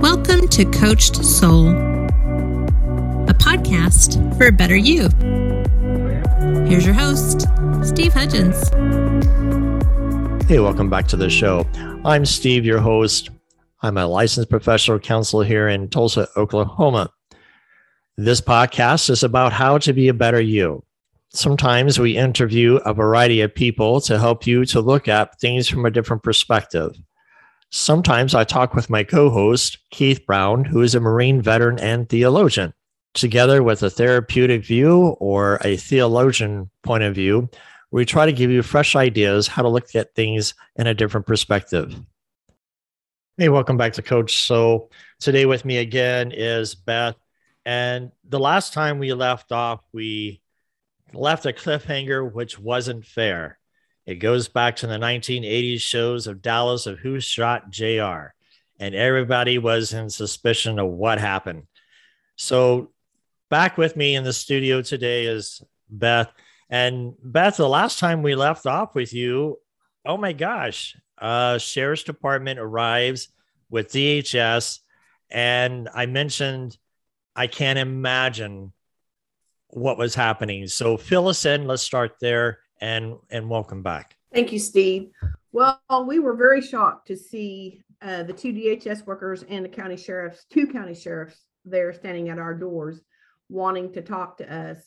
Welcome to Coached Soul, a podcast for a better you. Here's your host, Steve Hudgens. Hey, welcome back to the show. I'm Steve, your host. I'm a licensed professional counselor here in Tulsa, Oklahoma. This podcast is about how to be a better you. Sometimes we interview a variety of people to help you to look at things from a different perspective. Sometimes I talk with my co host, Keith Brown, who is a Marine veteran and theologian. Together with a therapeutic view or a theologian point of view, we try to give you fresh ideas how to look at things in a different perspective. Hey, welcome back to Coach. So, today with me again is Beth. And the last time we left off, we left a cliffhanger which wasn't fair. It goes back to the 1980s shows of Dallas of Who Shot JR, and everybody was in suspicion of what happened. So, back with me in the studio today is Beth. And Beth, the last time we left off with you, oh my gosh, uh, Sheriff's Department arrives with DHS. And I mentioned I can't imagine what was happening. So fill us in. Let's start there and and welcome back. Thank you, Steve. Well, we were very shocked to see uh, the two DHS workers and the county sheriffs, two county sheriffs, there standing at our doors, wanting to talk to us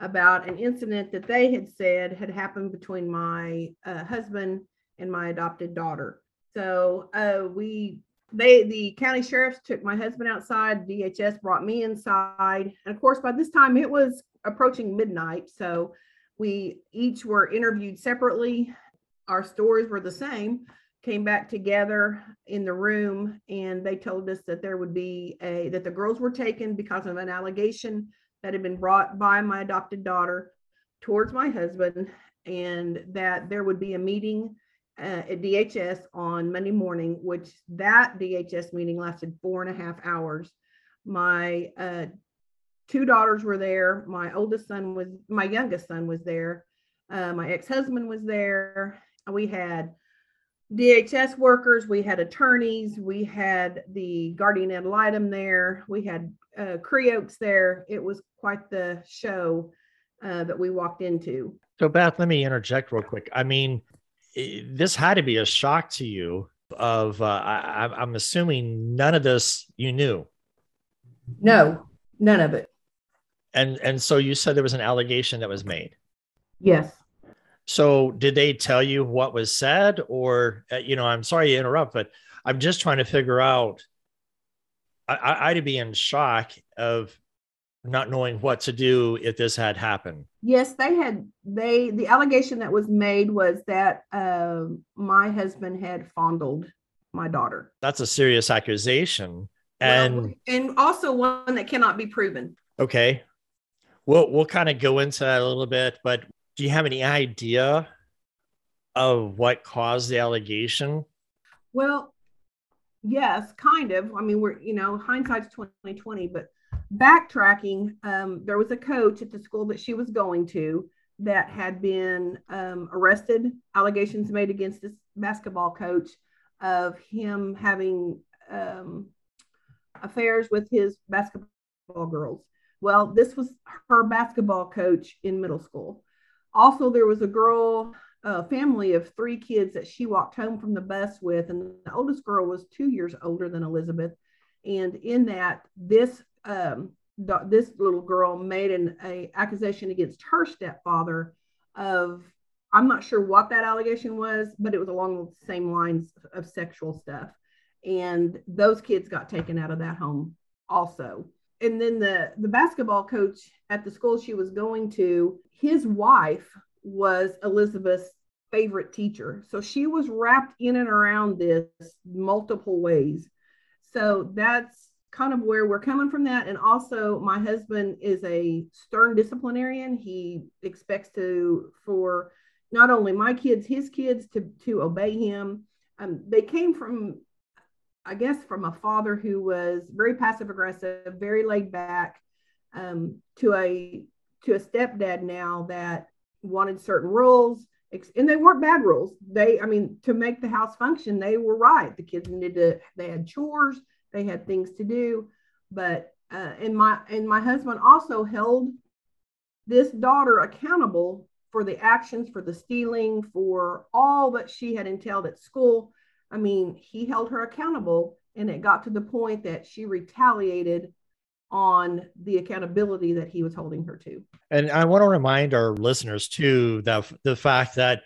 about an incident that they had said had happened between my uh, husband and my adopted daughter. So uh, we they the county sheriffs took my husband outside dhs brought me inside and of course by this time it was approaching midnight so we each were interviewed separately our stories were the same came back together in the room and they told us that there would be a that the girls were taken because of an allegation that had been brought by my adopted daughter towards my husband and that there would be a meeting uh, at DHS on Monday morning, which that DHS meeting lasted four and a half hours. My uh, two daughters were there. My oldest son was, my youngest son was there. Uh, my ex husband was there. We had DHS workers, we had attorneys, we had the guardian ad litem there, we had uh, Creoks there. It was quite the show uh, that we walked into. So, Beth, let me interject real quick. I mean, this had to be a shock to you of uh, I, i'm assuming none of this you knew no none of it and and so you said there was an allegation that was made yes so did they tell you what was said or uh, you know i'm sorry to interrupt but i'm just trying to figure out I, i'd be in shock of not knowing what to do if this had happened. Yes, they had they the allegation that was made was that uh, my husband had fondled my daughter. That's a serious accusation. And well, and also one that cannot be proven. Okay. We'll we'll kind of go into that a little bit, but do you have any idea of what caused the allegation? Well, yes, kind of. I mean, we're you know, hindsight's 2020, but backtracking, um, there was a coach at the school that she was going to that had been um, arrested, allegations made against this basketball coach of him having um, affairs with his basketball girls. Well, this was her basketball coach in middle school. Also, there was a girl, a family of three kids that she walked home from the bus with, and the oldest girl was two years older than Elizabeth. And in that, this um, this little girl made an a accusation against her stepfather of I'm not sure what that allegation was, but it was along the same lines of sexual stuff. And those kids got taken out of that home also. And then the the basketball coach at the school she was going to, his wife was Elizabeth's favorite teacher. So she was wrapped in and around this multiple ways. So that's kind of where we're coming from that. And also, my husband is a stern disciplinarian. He expects to for not only my kids, his kids to to obey him. Um, they came from, I guess, from a father who was very passive aggressive, very laid back, um, to a to a stepdad now that wanted certain rules, and they weren't bad rules. They, I mean, to make the house function, they were right. The kids needed to, they had chores, they had things to do. But, uh, and my, and my husband also held this daughter accountable for the actions, for the stealing, for all that she had entailed at school. I mean, he held her accountable, and it got to the point that she retaliated on the accountability that he was holding her to. And I want to remind our listeners too that the fact that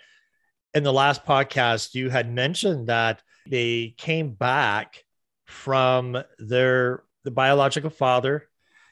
in the last podcast you had mentioned that they came back from their the biological father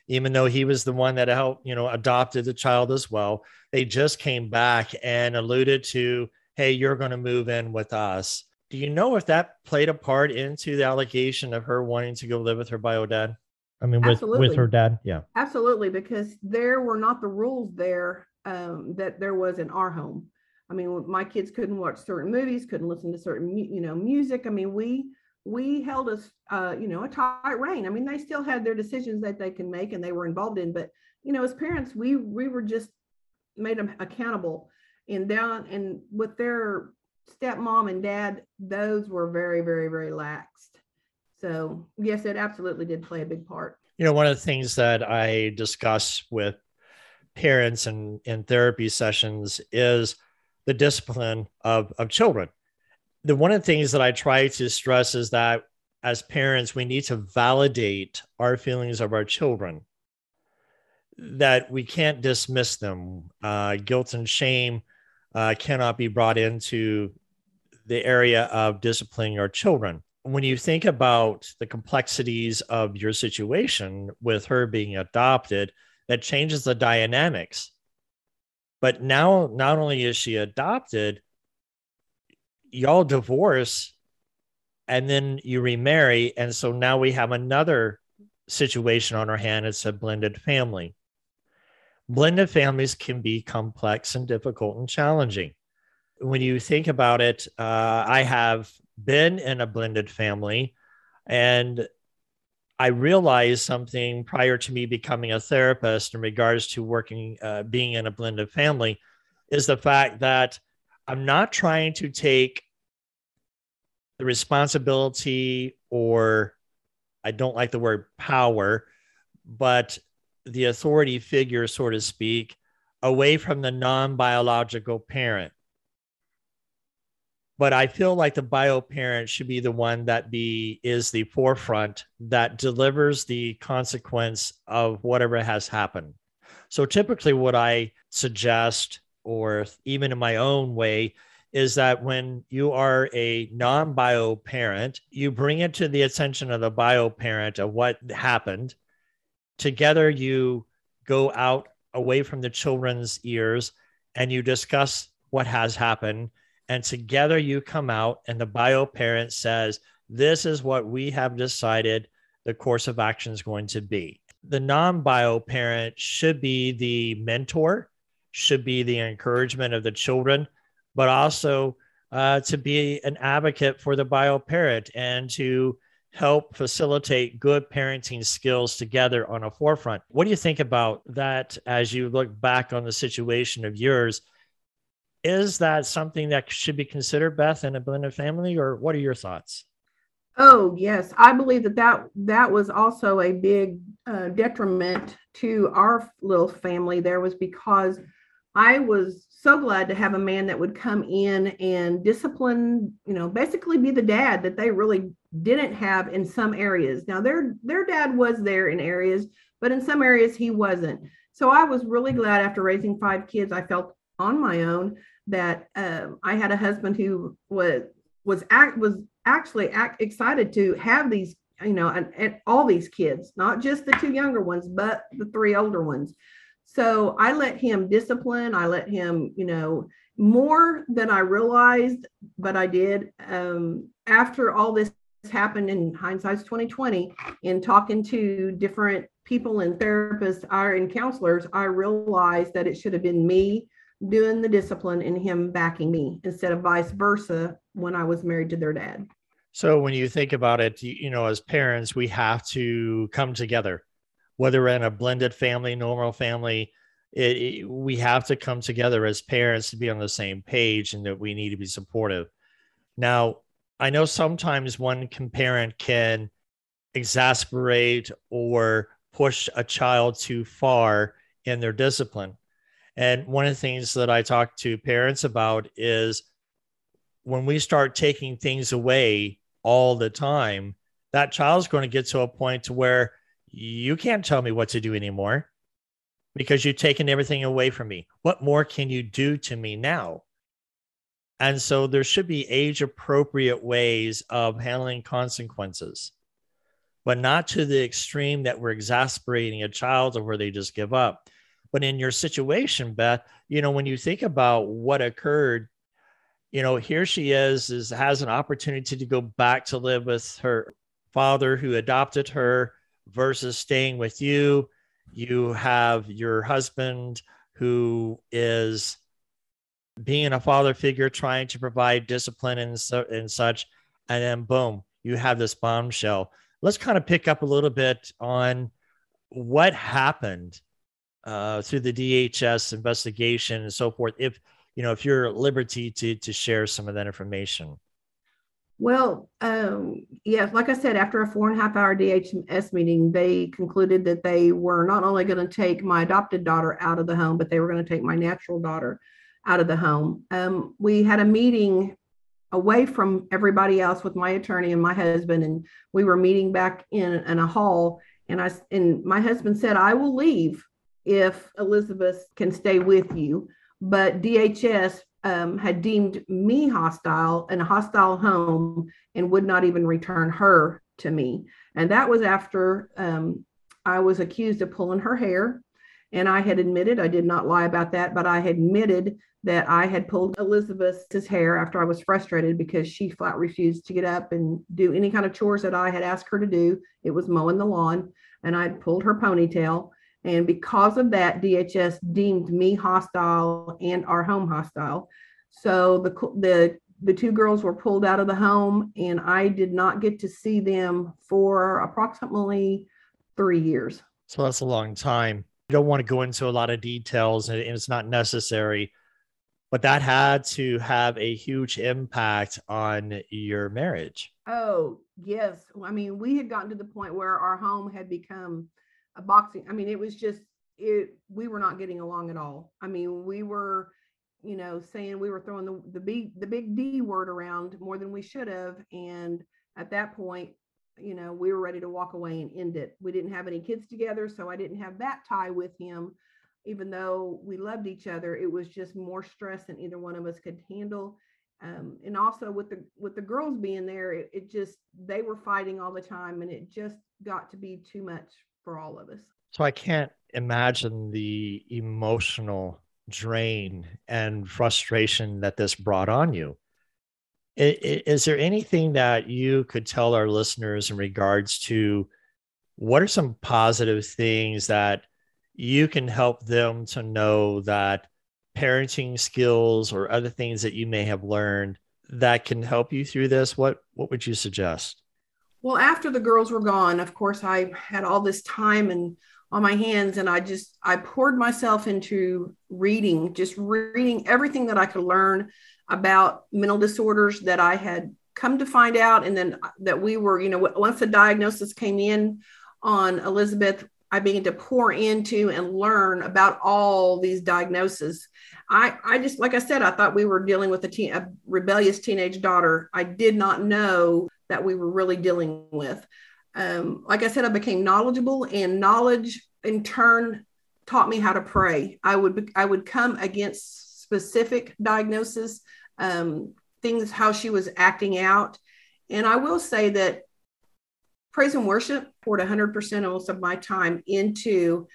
even though he was the one that helped you know adopted the child as well they just came back and alluded to hey you're going to move in with us do you know if that played a part into the allegation of her wanting to go live with her bio dad I mean, with Absolutely. with her dad, yeah. Absolutely, because there were not the rules there um, that there was in our home. I mean, my kids couldn't watch certain movies, couldn't listen to certain you know music. I mean, we we held us uh, you know a tight rein. I mean, they still had their decisions that they can make and they were involved in, but you know, as parents, we we were just made them accountable. And down and with their stepmom and dad, those were very very very laxed. So, yes, it absolutely did play a big part. You know, one of the things that I discuss with parents and in therapy sessions is the discipline of, of children. The one of the things that I try to stress is that as parents, we need to validate our feelings of our children, that we can't dismiss them. Uh, guilt and shame uh, cannot be brought into the area of disciplining our children when you think about the complexities of your situation with her being adopted, that changes the dynamics. But now, not only is she adopted, y'all divorce and then you remarry. And so now we have another situation on our hand. It's a blended family. Blended families can be complex and difficult and challenging. When you think about it, uh, I have been in a blended family and I realized something prior to me becoming a therapist in regards to working, uh, being in a blended family, is the fact that I'm not trying to take the responsibility or I don't like the word power, but the authority figure, so to speak, away from the non biological parent but I feel like the bio parent should be the one that be is the forefront that delivers the consequence of whatever has happened. So typically what I suggest or even in my own way is that when you are a non-bio parent, you bring it to the attention of the bio parent of what happened. Together you go out away from the children's ears and you discuss what has happened. And together you come out and the bio parent says this is what we have decided the course of action is going to be. The non-bio parent should be the mentor should be the encouragement of the children but also uh, to be an advocate for the bio parent and to help facilitate good parenting skills together on a forefront. What do you think about that as you look back on the situation of yours is that something that should be considered, Beth, in a blended family, or what are your thoughts? Oh yes, I believe that that that was also a big uh, detriment to our little family. There was because I was so glad to have a man that would come in and discipline, you know, basically be the dad that they really didn't have in some areas. Now their their dad was there in areas, but in some areas he wasn't. So I was really glad after raising five kids, I felt on my own that um, I had a husband who was was act was actually act, excited to have these you know and, and all these kids not just the two younger ones but the three older ones so i let him discipline i let him you know more than i realized but i did um, after all this happened in hindsight's 2020 in talking to different people and therapists are and counselors i realized that it should have been me doing the discipline and him backing me instead of vice versa when I was married to their dad. So when you think about it, you, you know, as parents, we have to come together, whether in a blended family, normal family, it, it, we have to come together as parents to be on the same page and that we need to be supportive. Now, I know sometimes one parent can exasperate or push a child too far in their discipline. And one of the things that I talk to parents about is when we start taking things away all the time, that child's going to get to a point to where you can't tell me what to do anymore because you've taken everything away from me. What more can you do to me now? And so there should be age appropriate ways of handling consequences, but not to the extreme that we're exasperating a child or where they just give up. But in your situation, Beth, you know, when you think about what occurred, you know, here she is, is has an opportunity to go back to live with her father who adopted her versus staying with you. You have your husband who is being a father figure, trying to provide discipline and, so, and such. And then, boom, you have this bombshell. Let's kind of pick up a little bit on what happened uh, through the DHS investigation and so forth. If you know, if you're at liberty to to share some of that information. Well, um, yeah, like I said, after a four and a half hour DHS meeting, they concluded that they were not only going to take my adopted daughter out of the home, but they were going to take my natural daughter out of the home. Um, we had a meeting away from everybody else with my attorney and my husband, and we were meeting back in, in a hall. And I and my husband said, "I will leave if Elizabeth can stay with you." But DHS um, had deemed me hostile in a hostile home and would not even return her to me. And that was after um, I was accused of pulling her hair. And I had admitted, I did not lie about that, but I had admitted that I had pulled Elizabeth's hair after I was frustrated because she flat refused to get up and do any kind of chores that I had asked her to do. It was mowing the lawn, and I would pulled her ponytail. And because of that, DHS deemed me hostile and our home hostile. So the the the two girls were pulled out of the home, and I did not get to see them for approximately three years. So that's a long time. You don't want to go into a lot of details, and it's not necessary. But that had to have a huge impact on your marriage. Oh, yes. I mean, we had gotten to the point where our home had become a boxing. I mean, it was just it we were not getting along at all. I mean, we were, you know, saying we were throwing the the big the big D word around more than we should have. And at that point, you know, we were ready to walk away and end it. We didn't have any kids together, so I didn't have that tie with him. Even though we loved each other, it was just more stress than either one of us could handle. Um, and also with the with the girls being there, it, it just they were fighting all the time, and it just got to be too much for all of us. So I can't imagine the emotional drain and frustration that this brought on you. Is there anything that you could tell our listeners in regards to what are some positive things that you can help them to know that parenting skills or other things that you may have learned that can help you through this? What what would you suggest? Well, after the girls were gone, of course, I had all this time and on my hands, and I just I poured myself into reading, just reading everything that I could learn about mental disorders that I had come to find out, and then that we were, you know, once the diagnosis came in on Elizabeth, I began to pour into and learn about all these diagnoses. I, I just, like I said, I thought we were dealing with a, teen, a rebellious teenage daughter. I did not know that we were really dealing with. Um, like I said, I became knowledgeable, and knowledge in turn taught me how to pray. I would I would come against specific diagnosis, um, things how she was acting out, and I will say that praise and worship poured 100% almost of my time into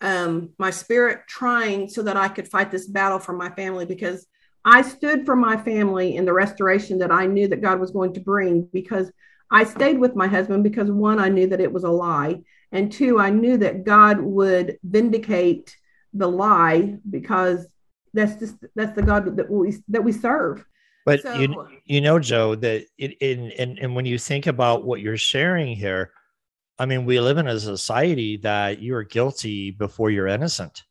um, my spirit trying so that I could fight this battle for my family because I stood for my family in the restoration that I knew that God was going to bring because I stayed with my husband because one, I knew that it was a lie. And two, I knew that God would vindicate the lie because that's just that's the God that we that we serve. But so, you you know, Joe, that it in and, and when you think about what you're sharing here, I mean, we live in a society that you are guilty before you're innocent.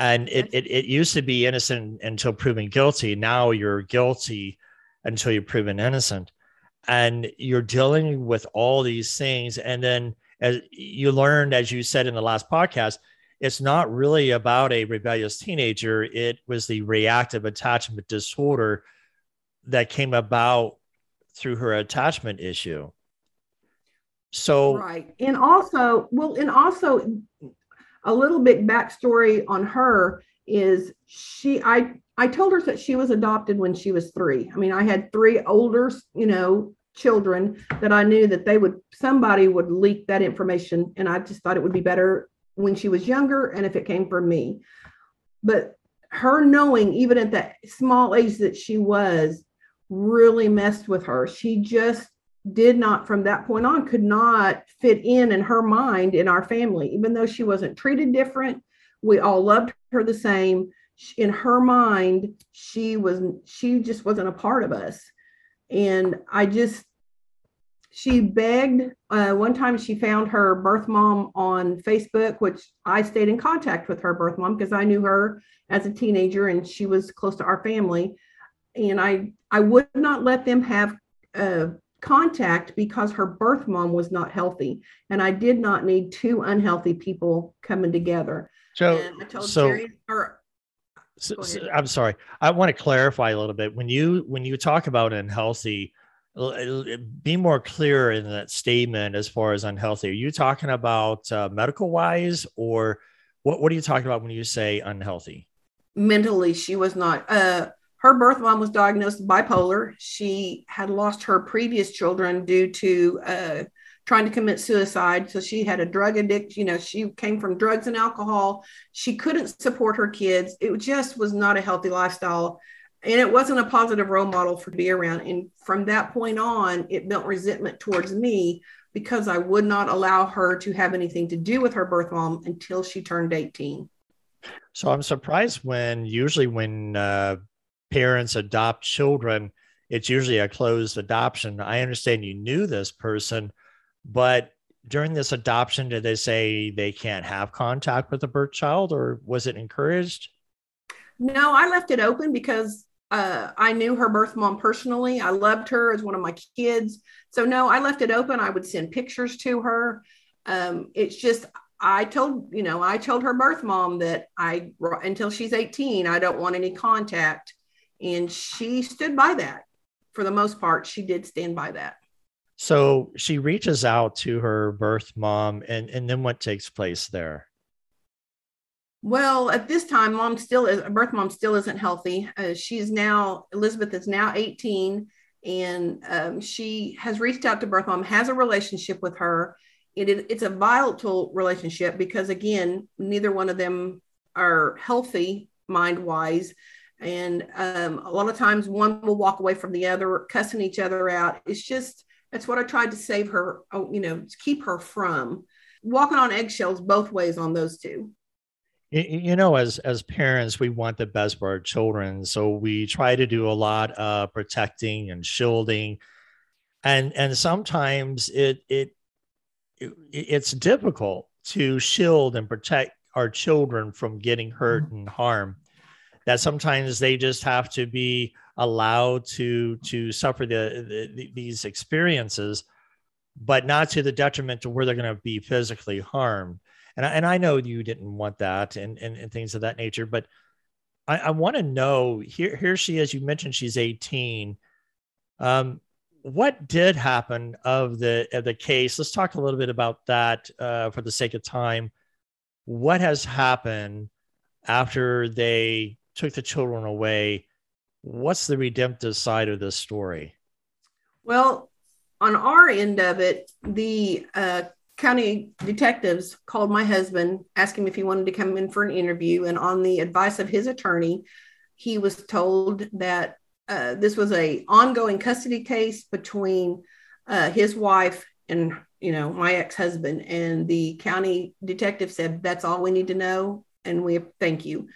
And it, it, it used to be innocent until proven guilty. Now you're guilty until you're proven innocent. And you're dealing with all these things. And then as you learned, as you said in the last podcast, it's not really about a rebellious teenager. It was the reactive attachment disorder that came about through her attachment issue. So, right. And also, well, and also a little bit backstory on her is she, I, I told her that she was adopted when she was three. I mean, I had three older, you know, children that I knew that they would somebody would leak that information and I just thought it would be better when she was younger and if it came from me. But her knowing even at that small age that she was really messed with her. She just did not from that point on could not fit in in her mind in our family even though she wasn't treated different we all loved her the same in her mind she was she just wasn't a part of us and I just, she begged. Uh, one time she found her birth mom on Facebook, which I stayed in contact with her birth mom because I knew her as a teenager and she was close to our family. And I, I would not let them have uh, contact because her birth mom was not healthy. And I did not need two unhealthy people coming together. So, so, Jerry, or so, so, I'm sorry. I want to clarify a little bit. When you when you talk about unhealthy, be more clear in that statement as far as unhealthy. Are you talking about uh, medical wise, or what? What are you talking about when you say unhealthy? Mentally, she was not. Uh, her birth mom was diagnosed bipolar. She had lost her previous children due to uh, trying to commit suicide. So she had a drug addict, you know, she came from drugs and alcohol. She couldn't support her kids. It just was not a healthy lifestyle. And it wasn't a positive role model for to be around. And from that point on, it built resentment towards me because I would not allow her to have anything to do with her birth mom until she turned 18. So I'm surprised when usually when uh, parents adopt children, it's usually a closed adoption. I understand you knew this person, but during this adoption, did they say they can't have contact with the birth child or was it encouraged? No, I left it open because uh, I knew her birth mom personally. I loved her as one of my kids. So, no, I left it open. I would send pictures to her. Um, it's just, I told, you know, I told her birth mom that I, until she's 18, I don't want any contact. And she stood by that for the most part. She did stand by that. So she reaches out to her birth mom, and, and then what takes place there? Well, at this time, mom still is birth mom still isn't healthy. Uh, she's now Elizabeth is now 18, and um, she has reached out to birth mom, has a relationship with her. It, it, it's a volatile relationship because again, neither one of them are healthy mind wise, and um, a lot of times one will walk away from the other, cussing each other out. It's just that's what I tried to save her, oh, you know, to keep her from walking on eggshells both ways on those two. You know, as as parents, we want the best for our children, so we try to do a lot of protecting and shielding, and and sometimes it it, it it's difficult to shield and protect our children from getting hurt mm-hmm. and harm. That sometimes they just have to be allowed to to suffer the, the these experiences, but not to the detriment to where they're going to be physically harmed. And I, and I know you didn't want that and, and, and things of that nature, but I, I want to know here, here she is, you mentioned she's 18. Um, what did happen of the, of the case? Let's talk a little bit about that uh, for the sake of time. What has happened after they took the children away what's the redemptive side of this story? Well, on our end of it, the uh, county detectives called my husband, asked him if he wanted to come in for an interview. And on the advice of his attorney, he was told that uh, this was a ongoing custody case between uh, his wife and you know my ex-husband and the county detective said that's all we need to know and we thank you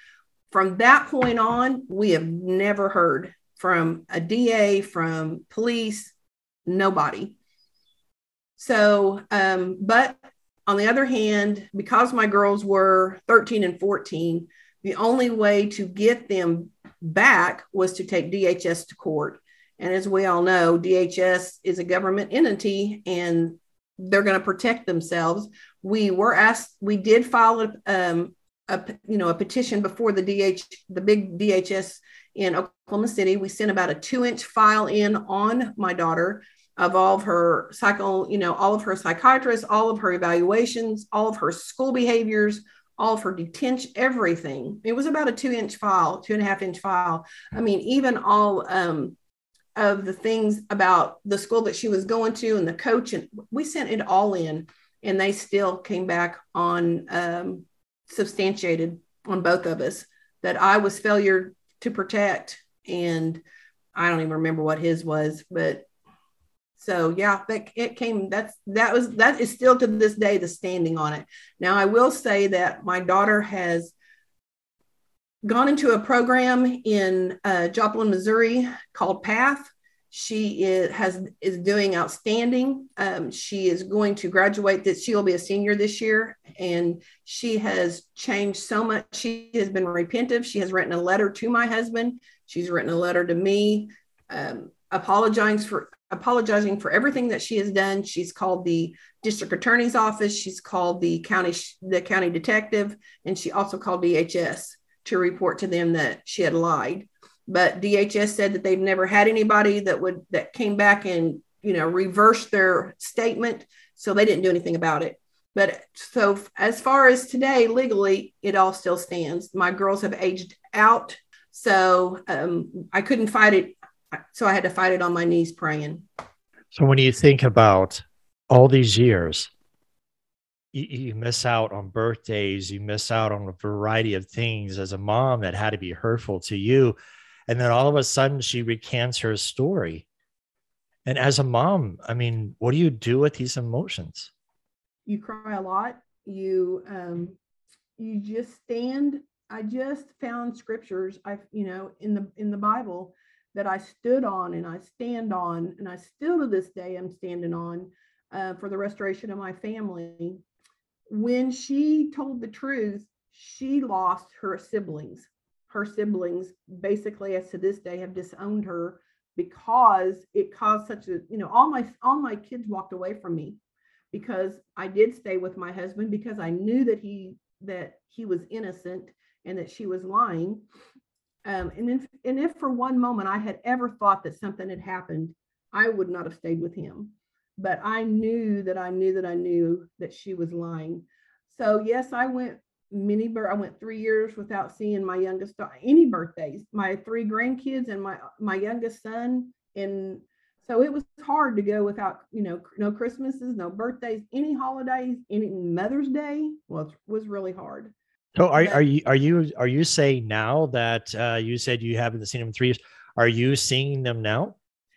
from that point on, we have never heard from a DA, from police, nobody. So, um, but on the other hand, because my girls were 13 and 14, The only way to get them back was to take DHS to court. And as we all know, DHS is a government entity and they're going to protect themselves. We were asked, we did file a, um, a, you know, a petition before the DH, the big DHS in Oklahoma City. We sent about a two inch file in on my daughter of all of her cycle, you know, all of her psychiatrists, all of her evaluations, all of her school behaviors, all of her detention, everything. It was about a two inch file, two and a half inch file. I mean, even all um, of the things about the school that she was going to and the coach, and we sent it all in, and they still came back on um, substantiated on both of us that I was failure to protect. And I don't even remember what his was, but so yeah, that it came. That's that was that is still to this day the standing on it. Now I will say that my daughter has gone into a program in uh, Joplin, Missouri called Path. She is has is doing outstanding. Um, she is going to graduate. That she will be a senior this year, and she has changed so much. She has been repentive. She has written a letter to my husband. She's written a letter to me, um, apologizing for apologizing for everything that she has done. She's called the district attorney's office. She's called the county the county detective, and she also called DHS to report to them that she had lied but DHS said that they've never had anybody that would that came back and you know reversed their statement, so they didn't do anything about it. But so as far as today, legally, it all still stands. My girls have aged out, so um, I couldn't fight it, so I had to fight it on my knees praying. So when you think about all these years, you, you, miss out on birthdays, you miss out on a variety of things as a mom that had to be hurtful to you. And then all of a sudden she recants her story. And as a mom, I mean, what do you do with these emotions? You cry a lot. You um you just stand. I just found scriptures I you know in the in the Bible that I stood on and I stand on and I still to this day am standing on uh, for the restoration of my family. When she told the truth, she lost her siblings her siblings basically as to this day have disowned her because it caused such a you know all my all my kids walked away from me because I did stay with my husband because I knew that he that he was innocent and that she was lying. Um, and if and if for one moment I had ever thought that something had happened I would not have stayed with him. But I knew that I knew that I knew that she was lying. So yes I went many birth. I went three years without seeing my youngest any birthdays. My three grandkids and my my youngest son, and so it was hard to go without you know no Christmases, no birthdays, any holidays, any Mother's Day was was really hard. So are, but, are you are you are you saying now that uh, you said you haven't seen them in three years? Are you seeing them now?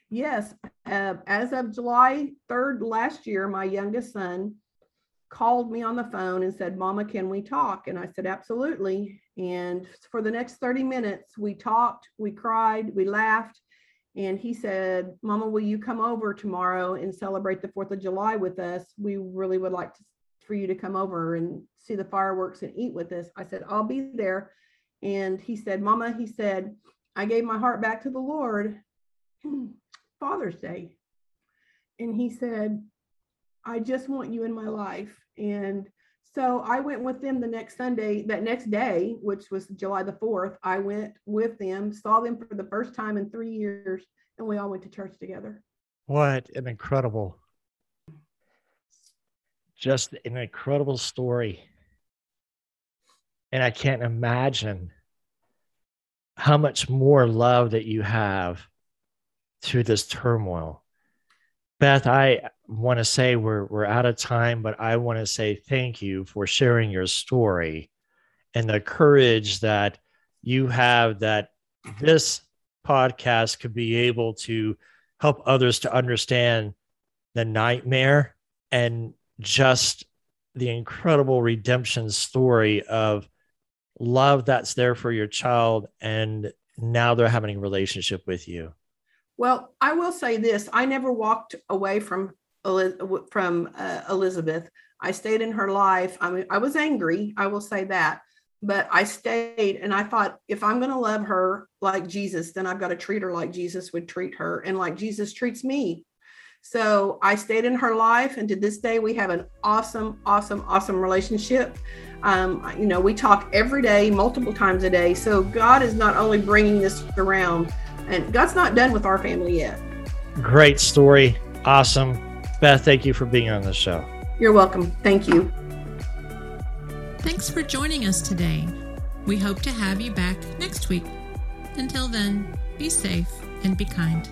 Yes, uh, as of July third last year, my youngest son called me on the phone and said, Mama, can we talk? And I said, Absolutely. And for the next 30 minutes, we talked, we cried, we laughed. And he said, Mama, will you come over tomorrow and celebrate the 4th of July with us? We really would like to, for you to come over and see the fireworks and eat with us. I said, I'll be there. And he said, Mama, he said, I gave my heart back to the Lord Father's Day. And he said, I just want you in my life. And so I went with them the next Sunday, that next day, which was July the 4th. I went with them, saw them for the first time in three years, and we all went to church together. What an incredible, just an incredible story. And I can't imagine how much more love that you have through this turmoil. Beth, I want to say we're we're out of time, but I want to say thank you for sharing your story and the courage that you have that mm-hmm. this podcast could be able to help others to understand the nightmare and just the incredible redemption story of love that's there for your child and now they're having a relationship with you well i will say this i never walked away from from uh, Elizabeth. I stayed in her life. I mean, I was angry. I will say that, but I stayed and I thought if I'm going to love her like Jesus, then I've got to treat her like Jesus would treat her and like Jesus treats me. So I stayed in her life, and to this day, we have an awesome, awesome, awesome relationship. Um, you know, we talk every day, multiple times a day. So God is not only bringing this around, and God's not done with our family yet. Great story. Awesome. Beth, thank you for being on the show. You're welcome. Thank you. Thanks for joining us today. We hope to have you back next week. Until then, be safe and be kind.